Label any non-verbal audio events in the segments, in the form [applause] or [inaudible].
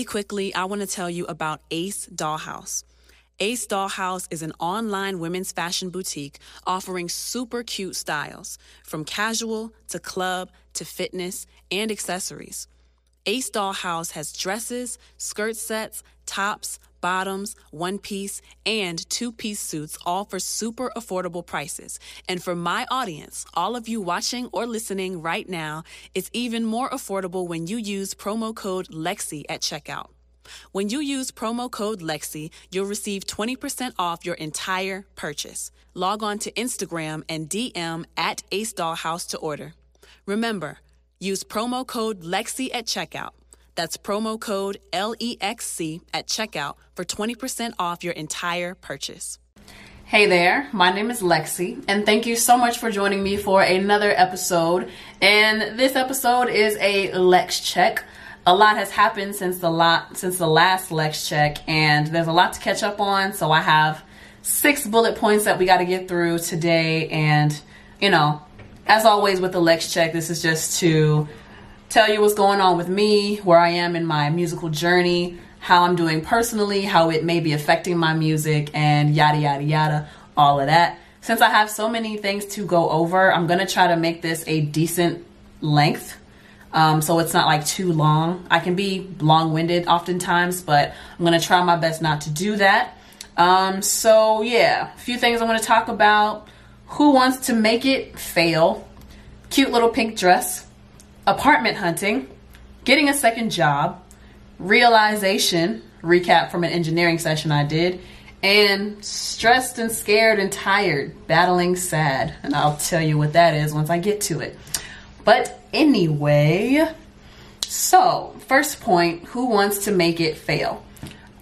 Really quickly, I want to tell you about Ace Dollhouse. Ace Dollhouse is an online women's fashion boutique offering super cute styles, from casual to club to fitness and accessories. Ace Dollhouse has dresses, skirt sets, tops, bottoms, one piece, and two piece suits, all for super affordable prices. And for my audience, all of you watching or listening right now, it's even more affordable when you use promo code LEXI at checkout. When you use promo code LEXI, you'll receive 20% off your entire purchase. Log on to Instagram and DM at Ace Dollhouse to order. Remember, use promo code LEXI at checkout. That's promo code LEXI at checkout for 20% off your entire purchase. Hey there, my name is Lexi, and thank you so much for joining me for another episode. And this episode is a Lex check. A lot has happened since the lot since the last Lex check, and there's a lot to catch up on. So I have six bullet points that we got to get through today. And you know, as always with the Lex check, this is just to tell you what's going on with me, where I am in my musical journey, how I'm doing personally, how it may be affecting my music, and yada, yada, yada, all of that. Since I have so many things to go over, I'm gonna try to make this a decent length. Um, so it's not like too long. I can be long winded oftentimes, but I'm gonna try my best not to do that. Um, so yeah, a few things I wanna talk about. Who wants to make it fail? Cute little pink dress apartment hunting, getting a second job, realization, recap from an engineering session I did, and stressed and scared and tired, battling sad. And I'll tell you what that is once I get to it. But anyway, so first point who wants to make it fail?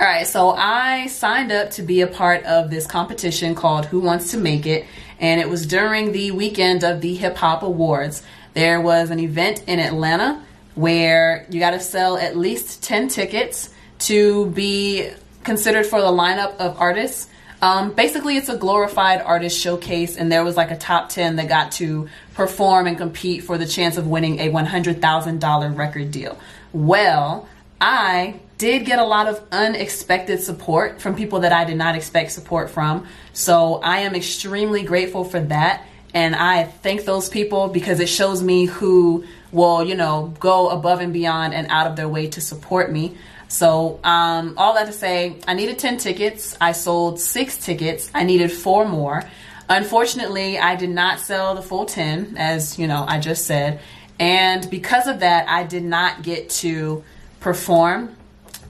All right, so I signed up to be a part of this competition called Who Wants to Make It, and it was during the weekend of the Hip Hop Awards. There was an event in Atlanta where you got to sell at least 10 tickets to be considered for the lineup of artists. Um, basically, it's a glorified artist showcase, and there was like a top 10 that got to perform and compete for the chance of winning a $100,000 record deal. Well, I did get a lot of unexpected support from people that I did not expect support from. So I am extremely grateful for that. And I thank those people because it shows me who will, you know, go above and beyond and out of their way to support me. So, um, all that to say, I needed 10 tickets. I sold six tickets. I needed four more. Unfortunately, I did not sell the full 10, as you know, I just said. And because of that, I did not get to perform.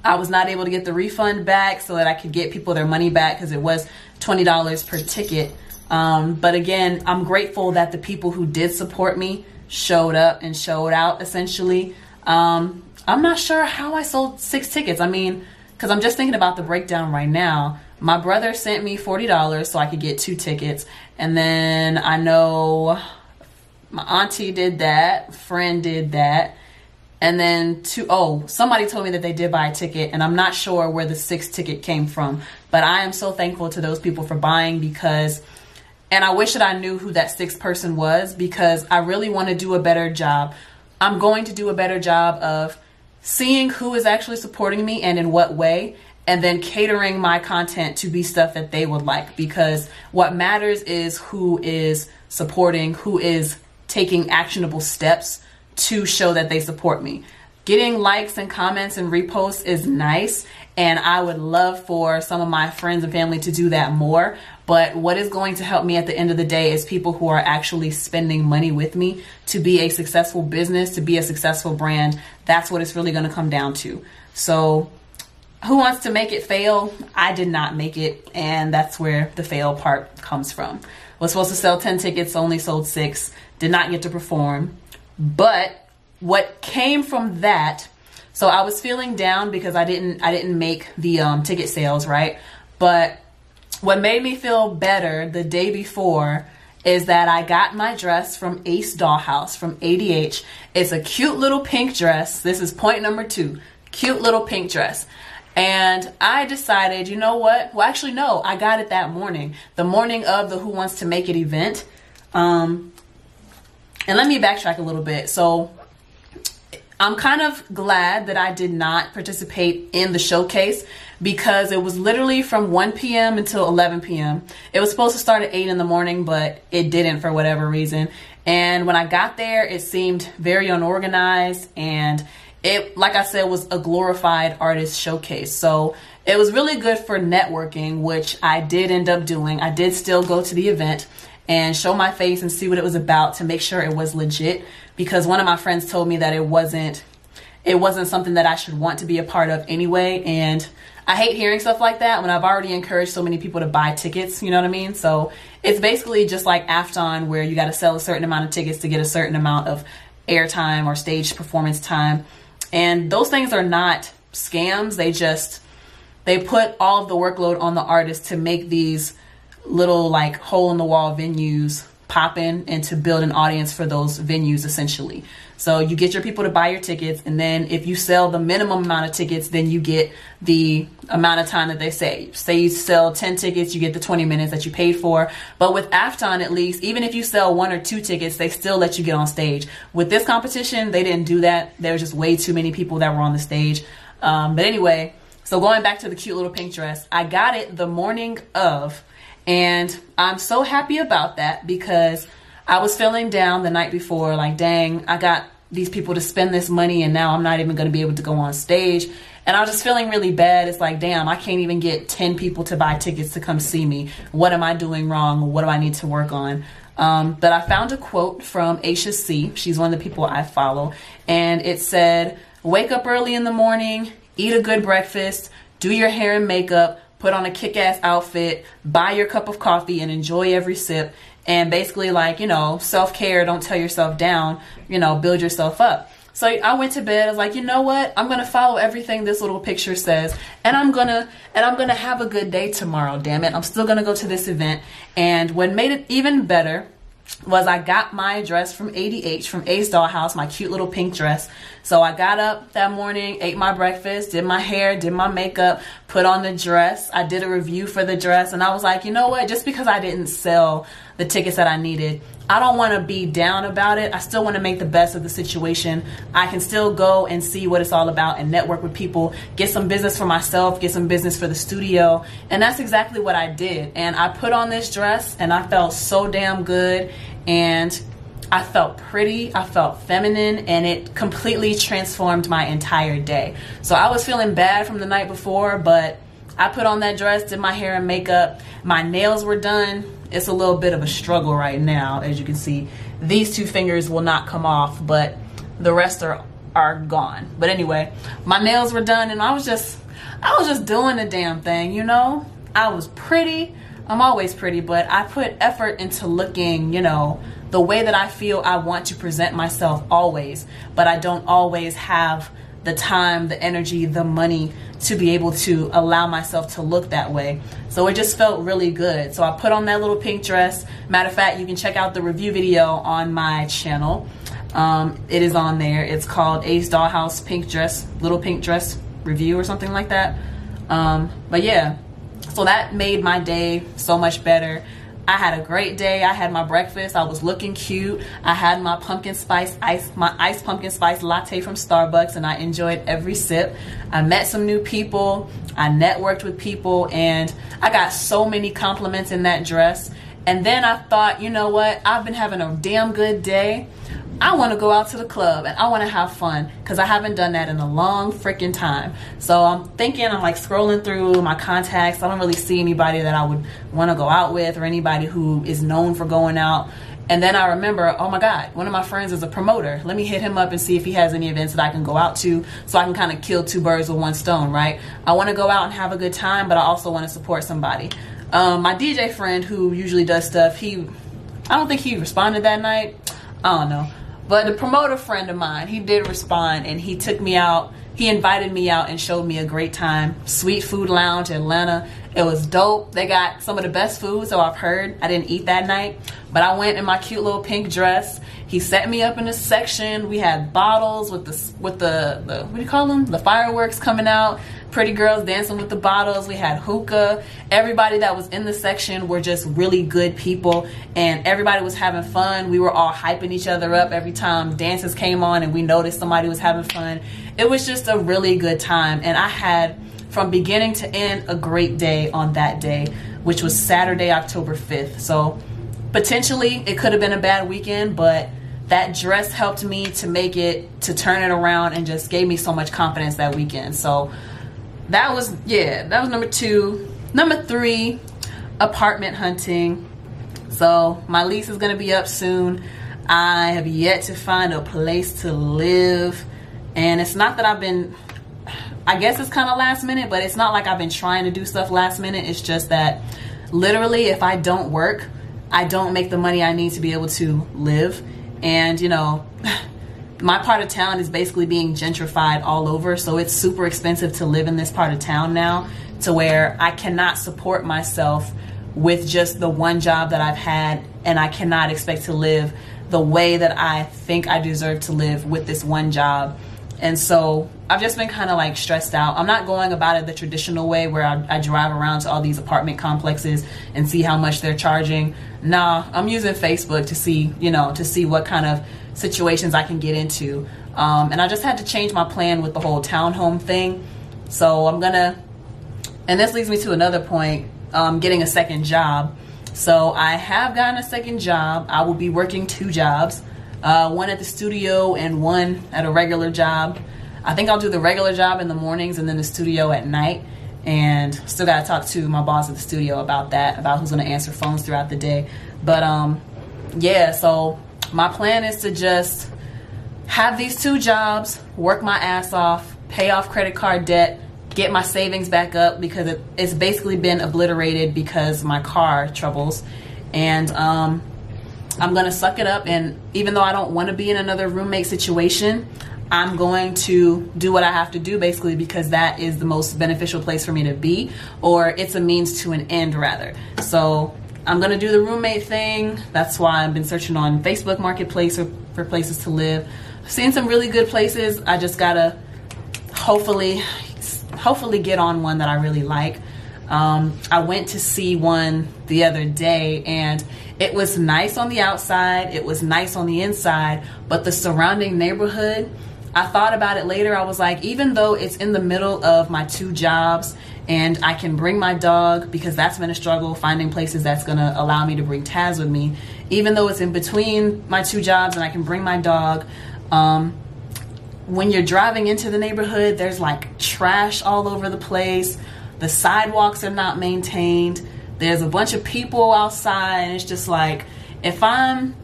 I was not able to get the refund back so that I could get people their money back because it was $20 per ticket. Um, but again, I'm grateful that the people who did support me showed up and showed out essentially. Um, I'm not sure how I sold six tickets. I mean, because I'm just thinking about the breakdown right now. My brother sent me $40 so I could get two tickets. And then I know my auntie did that, friend did that. And then two, oh, somebody told me that they did buy a ticket, and I'm not sure where the sixth ticket came from. But I am so thankful to those people for buying because and I wish that I knew who that sixth person was because I really want to do a better job. I'm going to do a better job of seeing who is actually supporting me and in what way, and then catering my content to be stuff that they would like because what matters is who is supporting, who is taking actionable steps to show that they support me. Getting likes and comments and reposts is nice, and I would love for some of my friends and family to do that more. But what is going to help me at the end of the day is people who are actually spending money with me to be a successful business, to be a successful brand. That's what it's really going to come down to. So, who wants to make it fail? I did not make it, and that's where the fail part comes from. Was supposed to sell 10 tickets, only sold six, did not get to perform. But what came from that so I was feeling down because I didn't I didn't make the um, ticket sales right, but what made me feel better the day before is that I got my dress from Ace Dollhouse from ADH. It's a cute little pink dress. This is point number two. Cute little pink dress. And I decided, you know what? Well, actually, no, I got it that morning, the morning of the Who Wants to Make It event. Um, and let me backtrack a little bit. So, I'm kind of glad that I did not participate in the showcase because it was literally from 1 p.m. until 11 p.m. It was supposed to start at 8 in the morning, but it didn't for whatever reason. And when I got there, it seemed very unorganized and it, like I said, was a glorified artist showcase. So it was really good for networking, which I did end up doing. I did still go to the event and show my face and see what it was about to make sure it was legit because one of my friends told me that it wasn't it wasn't something that I should want to be a part of anyway and I hate hearing stuff like that when I've already encouraged so many people to buy tickets, you know what I mean? So it's basically just like AFTON where you got to sell a certain amount of tickets to get a certain amount of airtime or stage performance time. And those things are not scams. They just they put all of the workload on the artist to make these little like hole in the wall venues pop in and to build an audience for those venues essentially. So you get your people to buy your tickets, and then if you sell the minimum amount of tickets, then you get the amount of time that they save. Say you sell 10 tickets, you get the 20 minutes that you paid for. But with AFTON, at least, even if you sell one or two tickets, they still let you get on stage. With this competition, they didn't do that. There was just way too many people that were on the stage. Um, but anyway, so going back to the cute little pink dress, I got it the morning of and I'm so happy about that because I was feeling down the night before, like, dang, I got these people to spend this money and now I'm not even going to be able to go on stage. And I was just feeling really bad. It's like, damn, I can't even get 10 people to buy tickets to come see me. What am I doing wrong? What do I need to work on? Um, but I found a quote from Aisha C. She's one of the people I follow. And it said, Wake up early in the morning, eat a good breakfast, do your hair and makeup, put on a kick-ass outfit, buy your cup of coffee and enjoy every sip and basically like, you know, self-care, don't tell yourself down, you know, build yourself up. So I went to bed. I was like, you know what? I'm gonna follow everything this little picture says, and I'm gonna and I'm gonna have a good day tomorrow. Damn it! I'm still gonna go to this event. And what made it even better was I got my dress from ADH from Ace Dollhouse, my cute little pink dress. So I got up that morning, ate my breakfast, did my hair, did my makeup, put on the dress. I did a review for the dress and I was like, you know what? Just because I didn't sell the tickets that I needed, I don't want to be down about it. I still want to make the best of the situation. I can still go and see what it's all about and network with people, get some business for myself, get some business for the studio. And that's exactly what I did. And I put on this dress and I felt so damn good. And I felt pretty, I felt feminine, and it completely transformed my entire day. So I was feeling bad from the night before, but I put on that dress, did my hair and makeup, my nails were done it's a little bit of a struggle right now as you can see. These two fingers will not come off but the rest are are gone. But anyway my nails were done and i was just i was just doing the damn thing you know? I was pretty. I'm always pretty but i put effort into looking you know the way that i feel i want to present myself always. But i don't always have the time, the energy, the money to be able to allow myself to look that way. So it just felt really good. So I put on that little pink dress. Matter of fact, you can check out the review video on my channel. Um, it is on there. It's called Ace Dollhouse Pink Dress, Little Pink Dress Review or something like that. Um, but yeah, so that made my day so much better. I had a great day. I had my breakfast. I was looking cute. I had my pumpkin spice ice, my iced pumpkin spice latte from Starbucks, and I enjoyed every sip. I met some new people. I networked with people, and I got so many compliments in that dress. And then I thought, you know what? I've been having a damn good day. I want to go out to the club and I want to have fun because I haven't done that in a long freaking time. So I'm thinking, I'm like scrolling through my contacts. I don't really see anybody that I would want to go out with or anybody who is known for going out. And then I remember, oh my God, one of my friends is a promoter. Let me hit him up and see if he has any events that I can go out to so I can kind of kill two birds with one stone, right? I want to go out and have a good time, but I also want to support somebody. Um, my DJ friend who usually does stuff, he, I don't think he responded that night. I don't know. But the promoter friend of mine, he did respond and he took me out. He invited me out and showed me a great time. Suite Food Lounge, Atlanta. It was dope. They got some of the best food, so I've heard. I didn't eat that night, but I went in my cute little pink dress. He set me up in a section. We had bottles with the with the, the what do you call them? The fireworks coming out. Pretty girls dancing with the bottles. We had hookah. Everybody that was in the section were just really good people, and everybody was having fun. We were all hyping each other up every time dances came on, and we noticed somebody was having fun. It was just a really good time, and I had from beginning to end a great day on that day, which was Saturday, October 5th. So potentially it could have been a bad weekend, but that dress helped me to make it to turn it around and just gave me so much confidence that weekend. So that was yeah, that was number 2. Number 3, apartment hunting. So my lease is going to be up soon. I have yet to find a place to live. And it's not that I've been I guess it's kind of last minute, but it's not like I've been trying to do stuff last minute. It's just that literally if I don't work, I don't make the money I need to be able to live. And, you know, [sighs] my part of town is basically being gentrified all over. So it's super expensive to live in this part of town now to where I cannot support myself with just the one job that I've had. And I cannot expect to live the way that I think I deserve to live with this one job. And so I've just been kind of like stressed out. I'm not going about it the traditional way where I, I, drive around to all these apartment complexes and see how much they're charging. Nah, I'm using Facebook to see, you know, to see what kind of situations I can get into. Um, and I just had to change my plan with the whole townhome thing. So I'm gonna, and this leads me to another point, um, getting a second job. So I have gotten a second job. I will be working two jobs uh, one at the studio and one at a regular job. I think I'll do the regular job in the mornings and then the studio at night. And still got to talk to my boss at the studio about that, about who's going to answer phones throughout the day. But um, yeah, so my plan is to just have these two jobs, work my ass off, pay off credit card debt, get my savings back up because it, it's basically been obliterated because my car troubles. And um, I'm going to suck it up. And even though I don't want to be in another roommate situation, I'm going to do what I have to do basically because that is the most beneficial place for me to be, or it's a means to an end rather. So I'm going to do the roommate thing. That's why I've been searching on Facebook Marketplace for, for places to live. I've seen some really good places. I just got to hopefully, hopefully get on one that I really like. Um, I went to see one the other day and it was nice on the outside, it was nice on the inside, but the surrounding neighborhood, I thought about it later. I was like, even though it's in the middle of my two jobs and I can bring my dog because that's been a struggle finding places that's going to allow me to bring Taz with me, even though it's in between my two jobs and I can bring my dog. Um, when you're driving into the neighborhood, there's like trash all over the place the sidewalks are not maintained. There's a bunch of people outside, and it's just like if I'm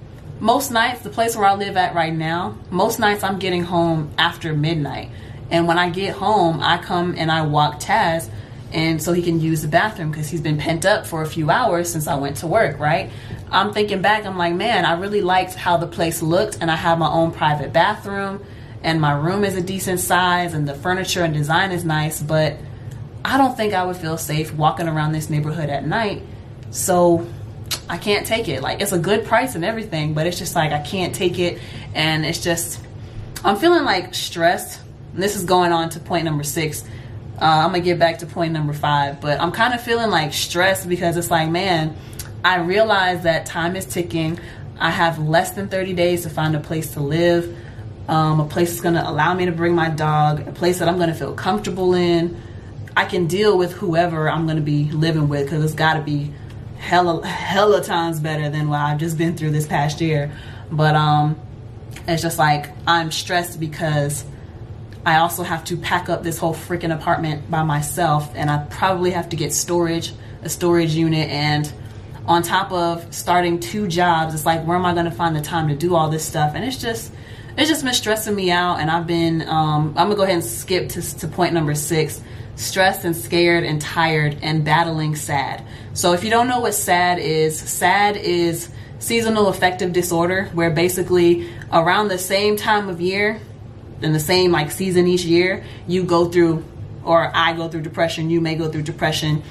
most nights, the place where I live at right now, most nights I'm getting home after midnight. And when I get home, I come and I walk Taz and so he can use the bathroom because he's been pent up for a few hours since I went to work, right? I'm thinking back, I'm like, man, I really liked how the place looked and I have my own private bathroom and my room is a decent size and the furniture and design is nice, but I don't think I would feel safe walking around this neighborhood at night. So I can't take it. Like it's a good price and everything, but it's just like I can't take it and it's just I'm feeling like stressed. And this is going on to point number 6. Uh, I'm gonna get back to point number five, but I'm kind of feeling like stressed because it's like, man, I realize that time is ticking. I have less than 30 days to find a place to live, um, a place that's gonna allow me to bring my dog, a place that I'm gonna feel comfortable in, I can deal with whoever I'm going to be living with because it's got to be hella hella times better than what I've just been through this past year. But um, it's just like I'm stressed because I also have to pack up this whole freaking apartment by myself, and I probably have to get storage, a storage unit, and on top of starting two jobs, it's like where am I going to find the time to do all this stuff? And it's just it's just been stressing me out, and I've been um, I'm gonna go ahead and skip to, to point number six stressed and scared and tired and battling SAD. So if you don't know what SAD is, SAD is seasonal affective disorder, where basically around the same time of year, in the same like season each year, you go through, or I go through depression, you may go through depression.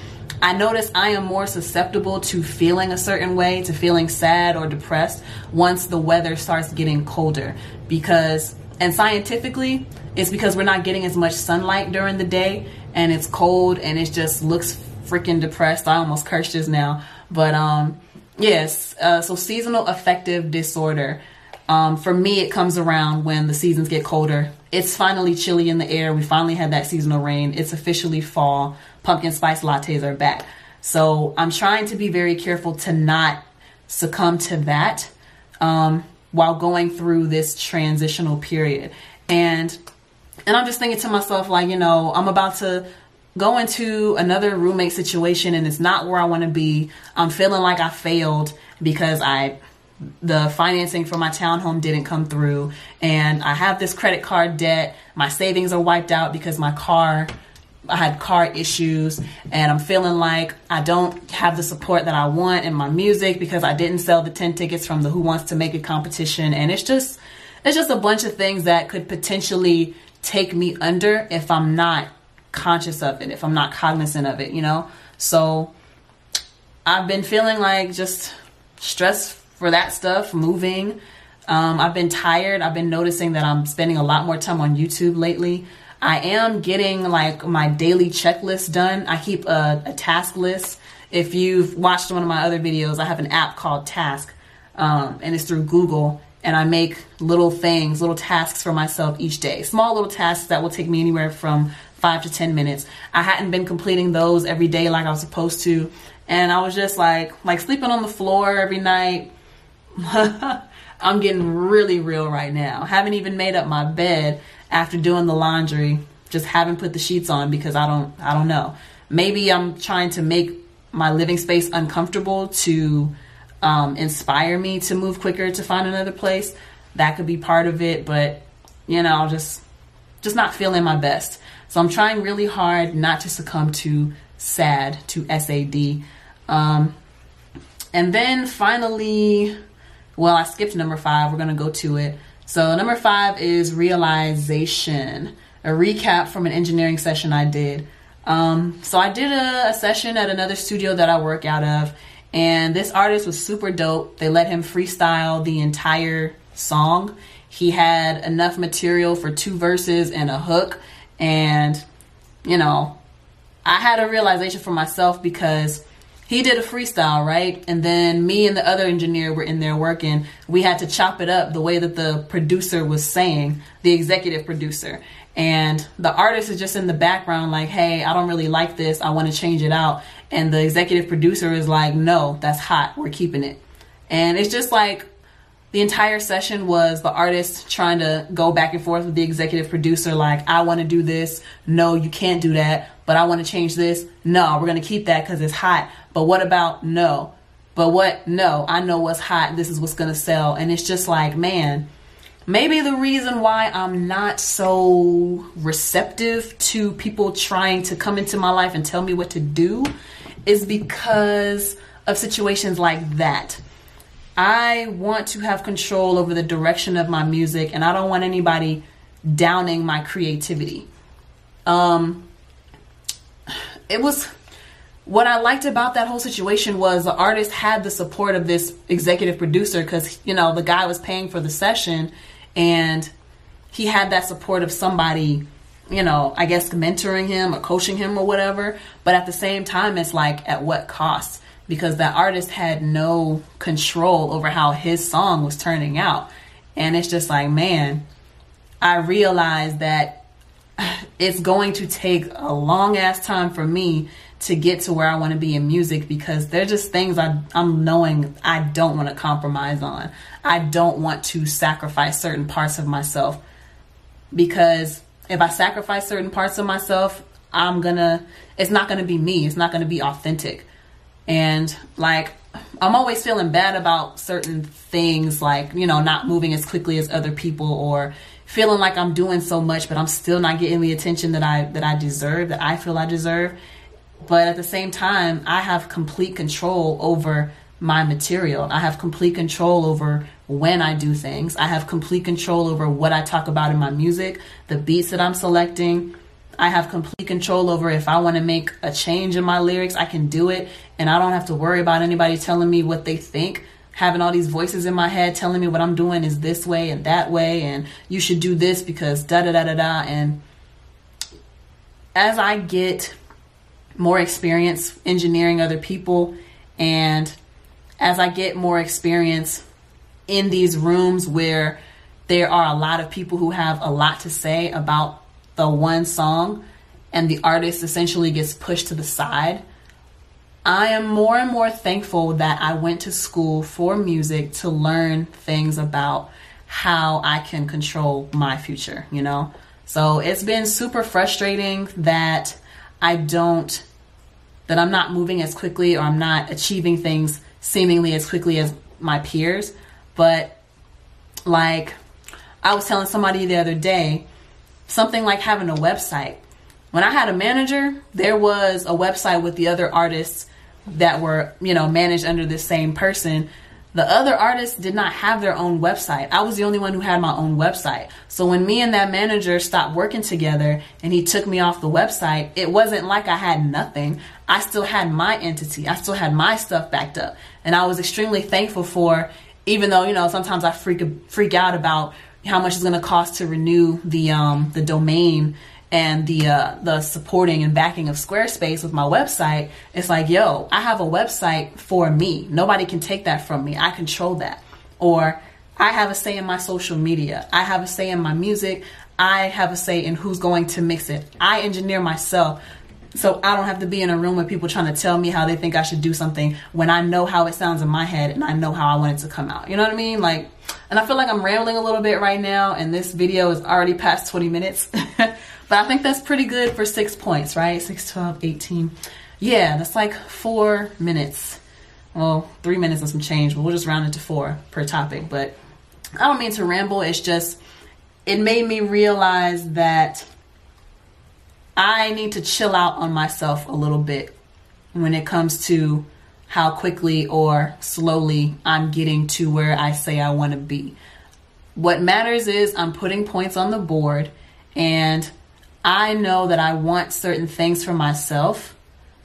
I notice I am more susceptible to feeling a certain way, to feeling sad or depressed once the weather starts getting colder. Because, and scientifically, it's because we're not getting as much sunlight during the day and it's cold and it just looks freaking depressed. I almost cursed just now. But, um, yes, uh, so seasonal affective disorder. Um, for me, it comes around when the seasons get colder. It's finally chilly in the air. We finally had that seasonal rain. It's officially fall pumpkin spice lattes are back. So I'm trying to be very careful to not succumb to that um, while going through this transitional period. And and I'm just thinking to myself, like, you know, I'm about to go into another roommate situation and it's not where I want to be. I'm feeling like I failed because I the financing for my townhome didn't come through and I have this credit card debt. My savings are wiped out because my car I had car issues and I'm feeling like I don't have the support that I want in my music because I didn't sell the 10 tickets from the Who Wants to Make It competition and it's just it's just a bunch of things that could potentially take me under if I'm not conscious of it, if I'm not cognizant of it, you know? So I've been feeling like just stress for that stuff, moving. Um, I've been tired. I've been noticing that I'm spending a lot more time on YouTube lately. I am getting like my daily checklist done. I keep a, a, task list. If you've watched one of my other videos, I have an app called Task, um, and it's through Google. And I make little things, little tasks for myself each day. Small little tasks that will take me anywhere from five to 10 minutes. I hadn't been completing those every day like I was supposed to. And I was just like, like sleeping on the floor every night. [laughs] I'm getting really real right now. Haven't even made up my bed after doing the laundry, just haven't put the sheets on because I don't I don't know. Maybe I'm trying to make my living space uncomfortable to um, inspire me to move quicker to find another place. That could be part of it, but you know, just just not feeling my best. So I'm trying really hard not to succumb to SAD, to SAD. Um, and then finally, well, I skipped number five. We're gonna go to it. So, number five is realization, a recap from an engineering session I did. Um, so, I did a, a session at another studio that I work out of, and this artist was super dope. They let him freestyle the entire song. He had enough material for two verses and a hook, and you know, I had a realization for myself because he did a freestyle, right? And then me and the other engineer were in there working. We had to chop it up the way that the producer was saying, the executive producer. And the artist is just in the background, like, hey, I don't really like this. I want to change it out. And the executive producer is like, no, that's hot. We're keeping it. And it's just like the entire session was the artist trying to go back and forth with the executive producer, like, I want to do this. No, you can't do that. But I want to change this. No, we're going to keep that because it's hot. But what about no? But what? No, I know what's hot. This is what's going to sell. And it's just like, man, maybe the reason why I'm not so receptive to people trying to come into my life and tell me what to do is because of situations like that. I want to have control over the direction of my music and I don't want anybody downing my creativity. Um it was what I liked about that whole situation was the artist had the support of this executive producer because you know the guy was paying for the session and he had that support of somebody you know I guess mentoring him or coaching him or whatever but at the same time it's like at what cost because that artist had no control over how his song was turning out and it's just like man I realized that [sighs] it's going to take a long ass time for me to get to where I want to be in music because they're just things I, I'm knowing I don't want to compromise on. I don't want to sacrifice certain parts of myself because if I sacrifice certain parts of myself, I'm gonna, it's not gonna be me. It's not gonna be authentic. And like, I'm always feeling bad about certain things, like, you know, not moving as quickly as other people or feeling like I'm doing so much, but I'm still not getting the attention that I, that I deserve, that I feel I deserve. But at the same time, I have complete control over my material. I have complete control over when I do things. I have complete control over what I talk about in my music, the beats that I'm selecting. I have complete control over if I want to make a change in my lyrics, I can do it. And I don't have to worry about anybody telling me what they think. Having all these voices in my head telling me what I'm doing is this way and that way, and you should do this because da da da da da. And as I get more experience engineering other people and as I get more experience in these rooms where there are a lot of people who have a lot to say about the one song and the artist essentially gets pushed to the side, I am more and more thankful that I went to school for music to learn things about how I can control my future, you know? So it's been super frustrating that I don't, that I'm not moving as quickly or I'm not achieving things seemingly as quickly as my peers. But like I was telling somebody the other day, something like having a website. When I had a manager, there was a website with the other artists that were, you know, managed under the same person. The other artists did not have their own website. I was the only one who had my own website. So when me and that manager stopped working together and he took me off the website, it wasn't like I had nothing. I still had my entity. I still had my stuff backed up. And I was extremely thankful for even though, you know, sometimes I freak freak out about how much it's going to cost to renew the um the domain and the uh, the supporting and backing of Squarespace with my website, it's like, yo, I have a website for me. Nobody can take that from me. I control that. Or I have a say in my social media. I have a say in my music. I have a say in who's going to mix it. I engineer myself. So I don't have to be in a room with people trying to tell me how they think I should do something when I know how it sounds in my head and I know how I want it to come out. You know what I mean? Like, and I feel like I'm rambling a little bit right now and this video is already past 20 minutes. [laughs] but I think that's pretty good for six points, right? 6, 12, 18. Yeah, that's like four minutes. Well, three minutes and some change, but we'll just round it to four per topic. But I don't mean to ramble. It's just, it made me realize that I need to chill out on myself a little bit when it comes to how quickly or slowly I'm getting to where I say I want to be. What matters is I'm putting points on the board and I know that I want certain things for myself.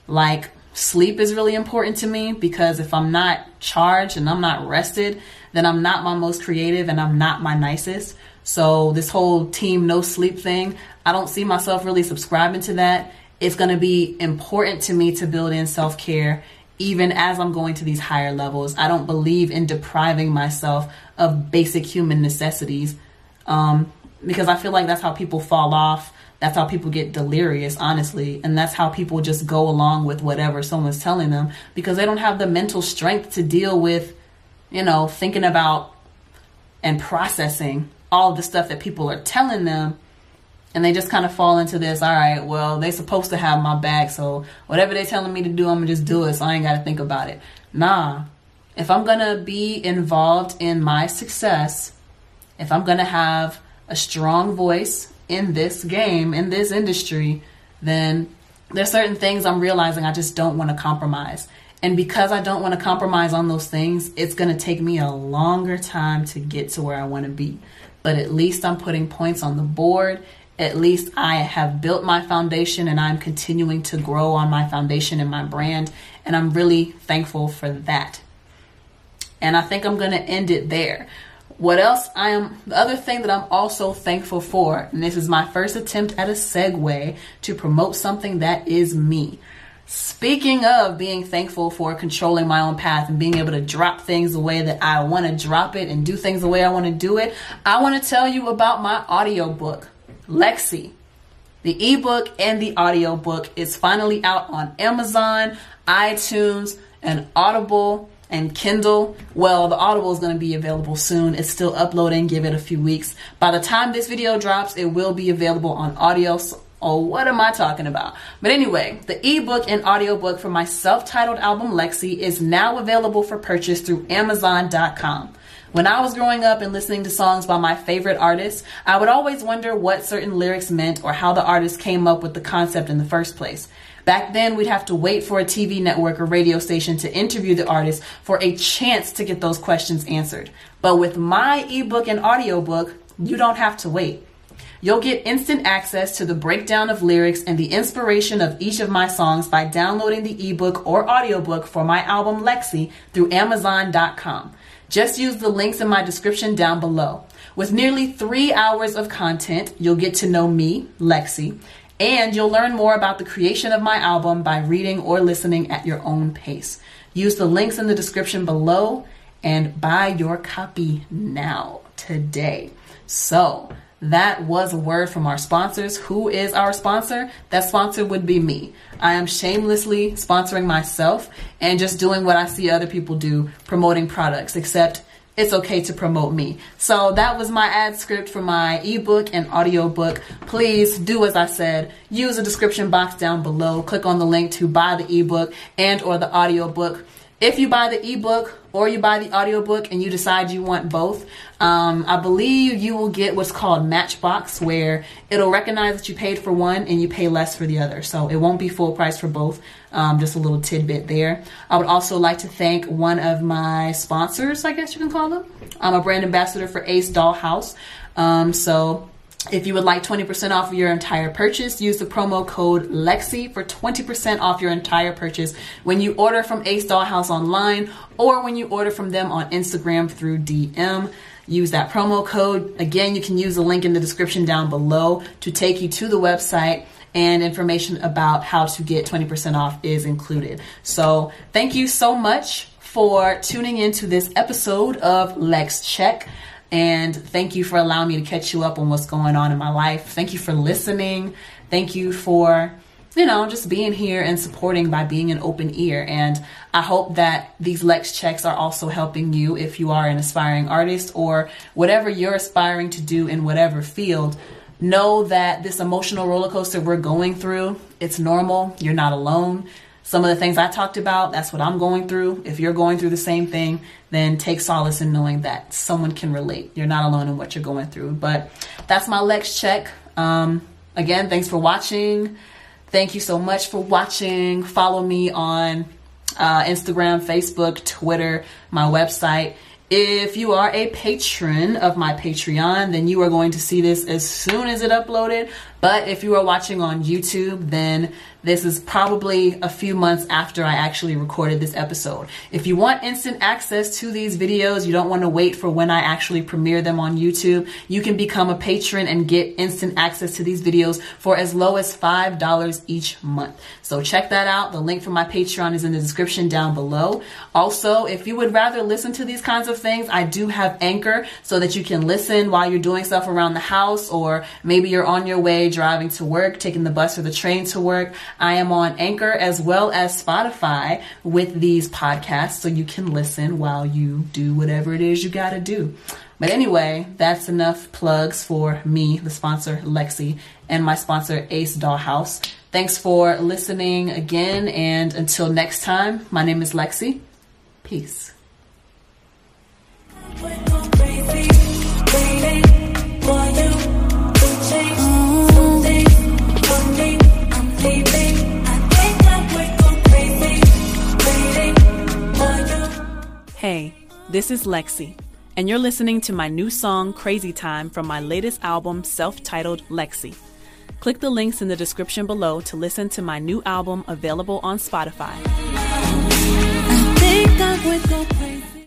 Like sleep is really important to me because if I'm not charged and I'm not rested, then I'm not my most creative and I'm not my nicest. So this whole team no sleep thing, I don't see myself really subscribing to that. It's going to be important to me to build in self-care even as I'm going to these higher levels. I don't believe in depriving myself of basic human necessities um, because I feel like that's how people fall off. That's how people get delirious, honestly. And that's how people just go along with whatever someone's telling them because they don't have the mental strength to deal with, you know, thinking about and processing all the stuff that people are telling them and they just kind of fall into this all right well they supposed to have my back so whatever they're telling me to do i'm gonna just do it so i ain't gotta think about it. Nah. If i'm gonna be involved in my success if i'm gonna have a strong voice in this game in this industry then there's certain things i'm realizing i just don't want to compromise. And because i don't want to compromise on those things it's gonna take me a longer time to get to where i want to be. But at least I'm putting points on the board. At least I have built my foundation and I'm continuing to grow on my foundation and my brand. And I'm really thankful for that. And I think I'm going to end it there. What else I am, the other thing that I'm also thankful for, and this is my first attempt at a segue to promote something that is me. Speaking of being thankful for controlling my own path and being able to drop things the way that I want to drop it and do things the way I want to do it, I want to tell you about my audiobook, Lexi. The ebook and the audiobook is finally out on Amazon, iTunes, and Audible and Kindle. Well, the Audible is going to be available soon. It's still uploading. Give it a few weeks. By the time this video drops, it will be available on audio. So Oh, what am I talking about? But anyway, the ebook and audiobook for my self-titled album Lexi is now available for purchase through amazon.com. When I was growing up and listening to songs by my favorite artists, I would always wonder what certain lyrics meant or how the artist came up with the concept in the first place. Back then, we'd have to wait for a TV network or radio station to interview the artist for a chance to get those questions answered. But with my ebook and audiobook, you don't have to wait. You'll get instant access to the breakdown of lyrics and the inspiration of each of my songs by downloading the ebook or audiobook for my album Lexi through Amazon.com. Just use the links in my description down below. With nearly three hours of content, you'll get to know me, Lexi, and you'll learn more about the creation of my album by reading or listening at your own pace. Use the links in the description below and buy your copy now, today. So, that was a word from our sponsors. Who is our sponsor? That sponsor would be me. I am shamelessly sponsoring myself and just doing what I see other people do, promoting products, except it's okay to promote me. So that was my ad script for my ebook and audiobook. Please do as I said. Use the description box down below. Click on the link to buy the ebook and or the audiobook. If you buy the ebook or you buy the audiobook and you decide you want both, um, I believe you will get what's called Matchbox, where it'll recognize that you paid for one and you pay less for the other. So it won't be full price for both. Um, just a little tidbit there. I would also like to thank one of my sponsors, I guess you can call them. I'm a brand ambassador for Ace Dollhouse. Um, so if you would like 20% off your entire purchase, use the promo code LEXI for 20% off your entire purchase when you order from Ace Dollhouse online or when you order from them on Instagram through DM. Use that promo code. Again, you can use the link in the description down below to take you to the website and information about how to get 20% off is included. So, thank you so much for tuning into this episode of Lex Check. And thank you for allowing me to catch you up on what's going on in my life. Thank you for listening. Thank you for, you know, just being here and supporting by being an open ear. And I hope that these Lex checks are also helping you if you are an aspiring artist or whatever you're aspiring to do in whatever field. Know that this emotional roller coaster we're going through, it's normal. You're not alone some of the things I talked about, that's what I'm going through. If you're going through the same thing, then take solace in knowing that someone can relate. You're not alone in what you're going through. But that's my Lex check. Um, again, thanks for watching. Thank you so much for watching. Follow me on uh, Instagram, Facebook, Twitter, my website. If you are a patron of my Patreon, then you are going to see this as soon as it uploaded. But if you are watching on YouTube, then this is probably a few months after I actually recorded this episode. If you want instant access to these videos, you don't want to wait for when I actually premiere them on YouTube, you can become a patron and get instant access to these videos for as low as $5 each month. So check that out. The link for my Patreon is in the description down below. Also, if you would rather listen to these kinds of things, I do have Anchor so that you can listen while you're doing stuff around the house or maybe you're on your way driving to work, taking the bus or the train to work. I am on Anchor as well as Spotify with these podcasts so you can listen while you do whatever it is you got to do. But anyway, that's enough plugs for me, the sponsor Lexi, and my sponsor Ace Dollhouse. Thanks for listening again, and until next time, my name is Lexi. Peace. Hey, this is Lexi, and you're listening to my new song Crazy Time from my latest album, self titled Lexi. Click the links in the description below to listen to my new album available on Spotify.